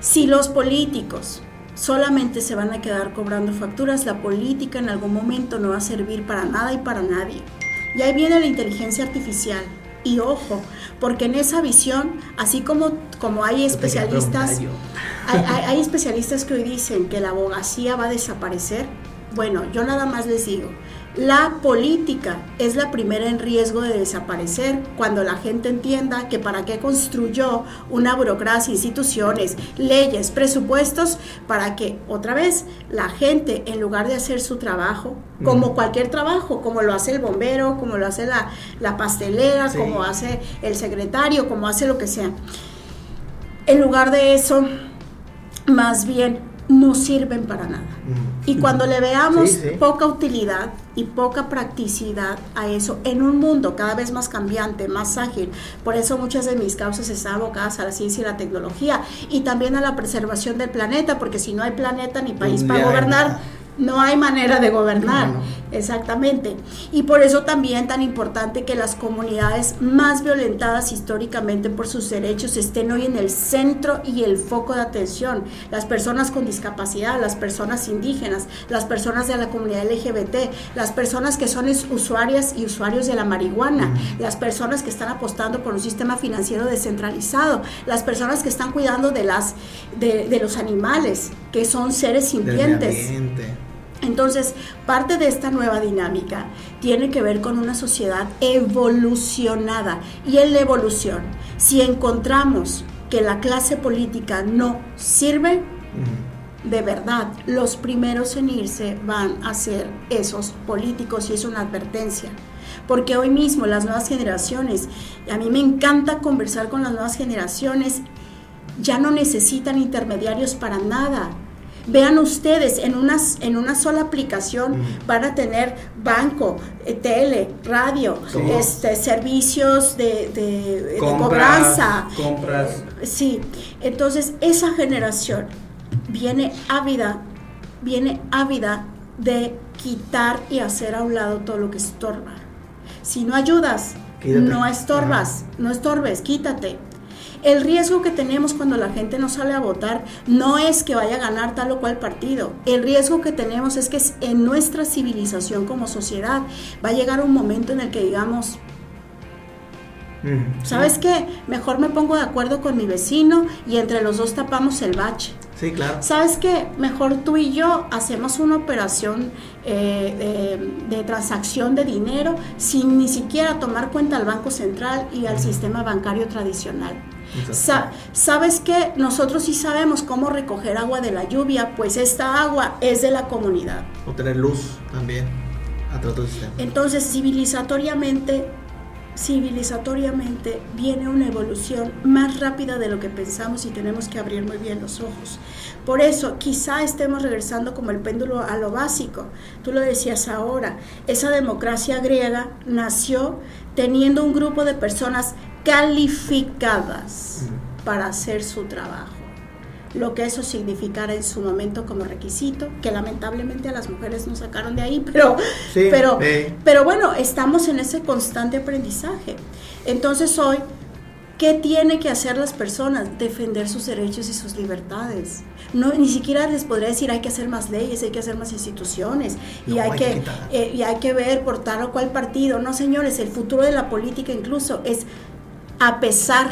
si los políticos solamente se van a quedar cobrando facturas, la política en algún momento no va a servir para nada y para nadie. Y ahí viene la inteligencia artificial. Y ojo, porque en esa visión, así como, como hay especialistas, hay- hay especialistas que hoy dicen que la abogacía va a desaparecer. Bueno, yo nada más les digo, la política es la primera en riesgo de desaparecer cuando la gente entienda que para qué construyó una burocracia, instituciones, leyes, presupuestos, para que otra vez la gente en lugar de hacer su trabajo, como Mm. cualquier trabajo, como lo hace el bombero, como lo hace la, la pastelera, Sí. como hace el secretario, como hace lo que sea, en lugar de eso, más bien no sirven para nada. Mm. Y cuando le veamos Sí, sí. poca utilidad y poca practicidad a eso en un mundo cada vez más cambiante, más ágil, por eso muchas de mis causas están abocadas a la ciencia y la tecnología y también a la preservación del planeta, porque si no hay planeta ni país para gobernar. No hay manera de gobernar. No, no. Exactamente. Y por eso también tan importante que las comunidades más violentadas históricamente por sus derechos estén hoy en el centro y el foco de atención. Las personas con discapacidad, las personas indígenas, las personas de la comunidad LGBT, las personas que son usuarias y usuarios de la marihuana, las personas que están apostando por un sistema financiero descentralizado, las personas que están cuidando de las de, de los animales, que son seres sintientes. Entonces, parte de esta nueva dinámica tiene que ver con una sociedad evolucionada. Y en la evolución, si encontramos que la clase política no sirve, de verdad, los primeros en irse van a ser esos políticos y es una advertencia. Porque hoy mismo las nuevas generaciones, a mí me encanta conversar con las nuevas generaciones, ya no necesitan intermediarios para nada. Vean ustedes, en, unas, en una sola aplicación van a tener banco, eh, tele, radio, este, servicios de, de, cobranza. Compras. Sí, entonces esa generación viene ávida, viene ávida de quitar y hacer a un lado todo lo que estorba. Si no ayudas, no estorbas, no estorbes, quítate. El riesgo que tenemos cuando la gente no sale a votar no es que vaya a ganar tal o cual partido. El riesgo que tenemos es que en nuestra civilización como sociedad va a llegar un momento en el que digamos, ¿sabes qué? Mejor me pongo de acuerdo con mi vecino y entre los dos tapamos el bache. Sí, claro. ¿Sabes qué? Mejor tú y yo hacemos una operación eh, de, transacción de dinero sin ni siquiera tomar cuenta al Banco Central y al sistema bancario tradicional. ¿Sabes qué? Nosotros sí sabemos cómo recoger agua de la lluvia, pues esta agua es de la comunidad. O tener luz también a todo el sistema. Entonces, civilizatoriamente civilizatoriamente viene una evolución más rápida de lo que pensamos y tenemos que abrir muy bien los ojos. Por eso quizá estemos regresando como el péndulo a lo básico. Tú lo decías ahora, esa democracia griega nació teniendo un grupo de personas calificadas para hacer su trabajo lo que eso significara en su momento como requisito, que lamentablemente a las mujeres nos sacaron de ahí, pero, pero, pero bueno, estamos en ese constante aprendizaje. Entonces hoy, ¿qué tiene que hacer las personas? Defender sus derechos y sus libertades. No, ni siquiera les podría decir hay que hacer más leyes, hay que hacer más instituciones y, hay, que, eh, y hay que ver por tal o cual partido. No, señores, el futuro de la política incluso es a pesar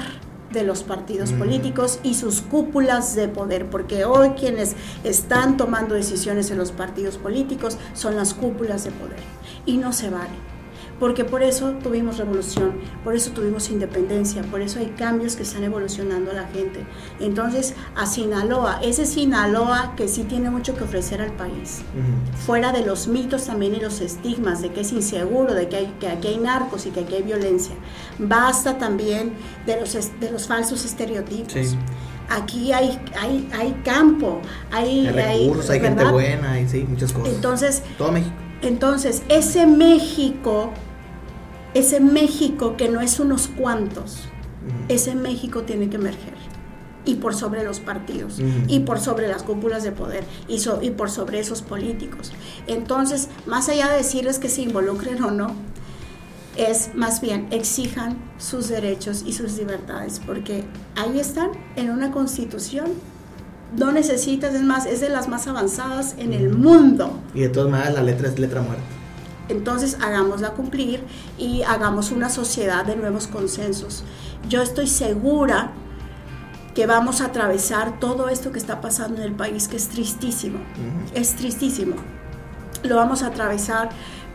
de los partidos políticos y sus cúpulas de poder, porque hoy quienes están tomando decisiones en los partidos políticos son las cúpulas de poder y no se vale porque por eso tuvimos revolución, por eso tuvimos independencia, por eso hay cambios que están evolucionando a la gente. Entonces, a Sinaloa, ese Sinaloa que sí tiene mucho que ofrecer al país, fuera de los mitos también y los estigmas de que es inseguro, de que, hay, que aquí hay narcos y que aquí hay violencia, basta también de los, de los falsos estereotipos. aquí hay, hay, hay campo, hay, hay recursos, hay, gente buena, hay sí, muchas cosas. Entonces, todo México. Entonces, ese México ese México que no es unos cuantos, ese México tiene que emerger. Y por sobre los partidos, y por sobre las cúpulas de poder, y, y por sobre esos políticos. Entonces, más allá de decirles que se involucren o no, es más bien exijan sus derechos y sus libertades, porque ahí están en una constitución. No necesitas, es más, es de las más avanzadas en el mundo. Y de todas maneras la letra es letra muerta. Entonces hagámosla cumplir y hagamos una sociedad de nuevos consensos. Yo estoy segura que vamos a atravesar todo esto que está pasando en el país, que es tristísimo, es tristísimo. Lo vamos a atravesar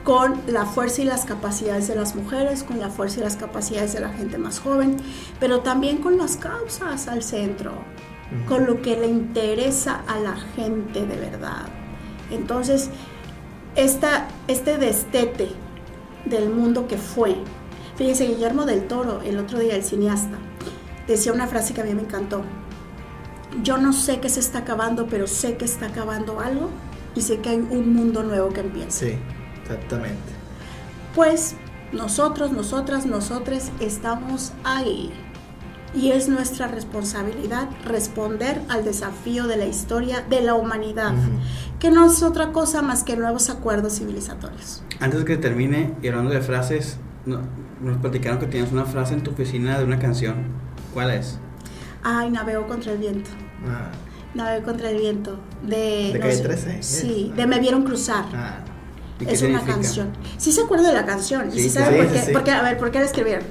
con la fuerza y las capacidades de las mujeres, con la fuerza y las capacidades de la gente más joven, pero también con las causas al centro, con lo que le interesa a la gente de verdad. Entonces, esta, este destete del mundo que fue. Fíjense, Guillermo del Toro, el otro día, el cineasta, decía una frase que a mí me encantó. Yo no sé qué se está acabando, pero sé que está acabando algo y sé que hay un mundo nuevo que empieza. Sí, exactamente. Pues nosotros, nosotras, nosotres estamos ahí y es nuestra responsabilidad responder al desafío de la historia de la humanidad, que no es otra cosa más que nuevos acuerdos civilizatorios. Antes de que termine, y hablando de frases, nos platicaron que tienes una frase en tu oficina de una canción. ¿Cuál es? Ay, navego contra el viento. Ah. Navego contra el viento. De, ¿De no 13? Sí, de Me Vieron Cruzar. Ah. Es una canción. Sí se acuerda de la canción. Sí, sabe por qué? Porque, a ver, ¿por qué la escribieron?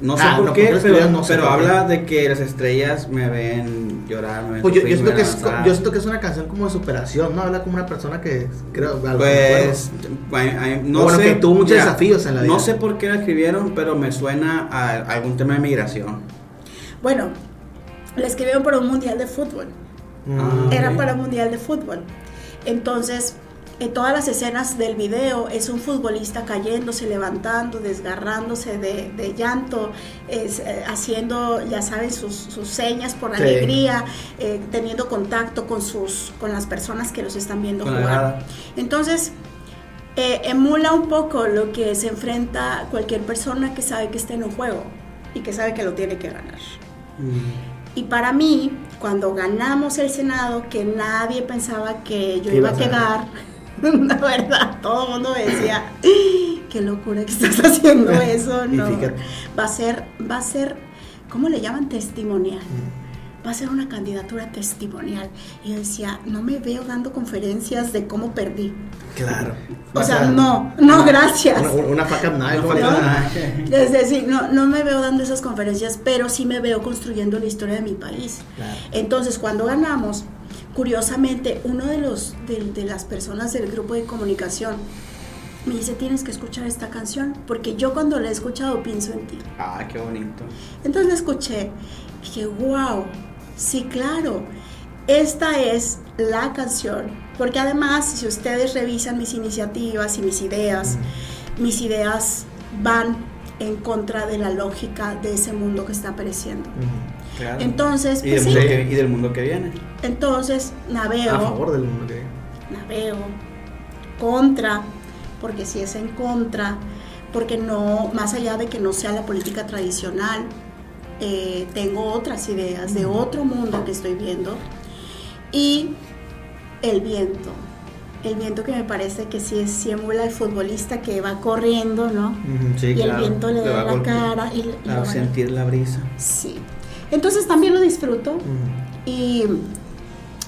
No sé ah, por qué, pero, habla de que las estrellas me ven llorar, me ven pues yo, siento que es, yo siento que es una canción como de superación, ¿no? Habla como una persona que creo... Pues, no bueno, sé. que tuvo muchos desafíos en la vida. No sé por qué la escribieron, pero me suena a algún tema de migración. Bueno, la escribieron por un mundial de fútbol. Mm. Era para un mundial de fútbol. Entonces, en todas las escenas del video es un futbolista cayéndose, levantando, desgarrándose de, de llanto, es, eh, haciendo, ya saben, sus, sus señas por Sí. alegría, eh, teniendo contacto con, sus, con las personas que los están viendo Con jugar. Entonces, eh, emula un poco lo que se enfrenta cualquier persona que sabe que está en un juego y que sabe que lo tiene que ganar. Mm. Y para mí, cuando ganamos el Senado, que nadie pensaba que yo iba a quedar, la verdad, todo el mundo me decía, qué locura que estás haciendo eso, no. Va a ser, va a ser, ¿cómo le llaman? Testimonial. Mm. Va a ser una candidatura testimonial. Y yo decía, no me veo dando conferencias de cómo perdí. Claro. O sea, no, no, gracias. Una, up night, No nada. Es decir, no, no me veo dando esas conferencias, pero sí me veo construyendo la historia de mi país. Claro. Entonces, cuando ganamos, curiosamente, uno de, los, de, de las personas del grupo de comunicación me dice, tienes que escuchar esta canción, porque yo cuando la he escuchado pienso en ti. Ah, qué bonito. Entonces la escuché y dije, wow, sí, claro, esta es la canción, porque además, si ustedes revisan mis iniciativas y mis ideas, mis ideas van en contra de la lógica de ese mundo que está apareciendo. Claro. Entonces, y, pues del sí, mundo que, y del mundo que viene. Entonces navego, A favor del mundo que navego contra, porque si es en contra, porque no, más allá de que no sea la política tradicional, eh, tengo otras ideas de otro mundo que estoy viendo y el viento. El viento que me parece que sí, es, sí emula el futbolista que va corriendo, ¿no? Sí, y claro. el viento le va da la golpe- cara y, y A sentir la brisa. Sí. Entonces también lo disfruto. Y,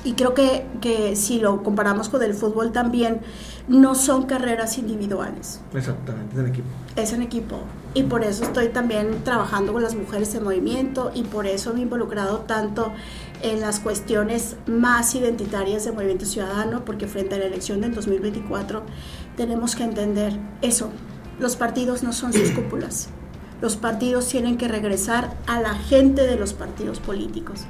y creo que, que si lo comparamos con el fútbol también, no son carreras individuales, Exactamente, es en equipo. es en equipo. Y por eso estoy también trabajando con las mujeres en movimiento y por eso me he involucrado tanto en las cuestiones más identitarias del movimiento ciudadano, porque frente a la elección del 2024 tenemos que entender eso. Los partidos no son sus cúpulas. Los partidos tienen que regresar a la gente de los partidos políticos.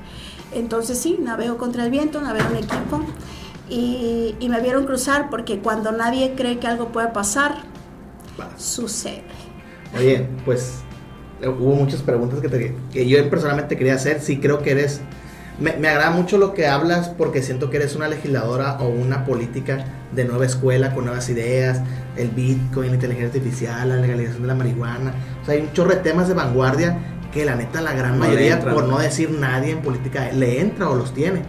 Entonces sí, navego contra el viento, navego en equipo y, y me vieron cruzar porque cuando nadie cree que algo puede pasar, Vas. sucede. Oye, pues eh, hubo muchas preguntas que, te- que yo personalmente quería hacer. Sí, creo que eres. Me, me agrada mucho lo que hablas porque siento que eres una legisladora o una política de nueva escuela con nuevas ideas, el Bitcoin, la inteligencia artificial, la legalización de la marihuana. O sea, hay un chorro de temas de vanguardia que la neta la gran No mayoría, entran. por no decir nadie en política, le entra o los tiene.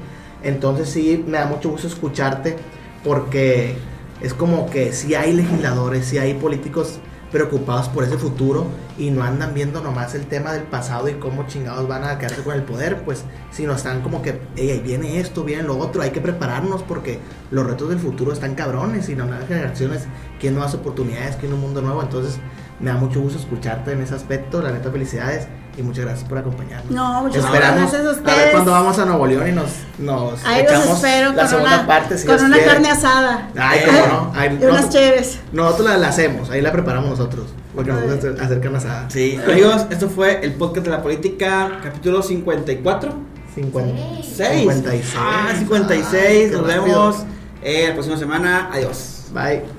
Entonces sí, me da mucho gusto escucharte porque es como que sí hay legisladores, sí hay políticos preocupados por ese futuro y no andan viendo nomás el tema del pasado y cómo chingados van a quedarse con el poder, pues sino están como que, "Ey, ahí viene esto, viene lo otro, hay que prepararnos porque los retos del futuro están cabrones y las nuevas generaciones quieren nuevas oportunidades, quieren un mundo nuevo, entonces me da mucho gusto escucharte en ese aspecto, la neta felicidades y muchas gracias por acompañarnos. No, muchas Esperamos gracias a a ver cuándo vamos a Nuevo León y nos, nos Ahí los echamos espero la con segunda una, parte si con una quiere. carne asada. Ay, cómo no. Ay, y unas chéves. Nosotros la, la hacemos, ahí la preparamos nosotros, porque nos gusta hacer- carne asada. Sí, amigos, esto fue el podcast de la política, capítulo 54. 56. 6. Ah, 56. Ay, Nos qué vemos eh, la próxima semana. Adiós. Bye.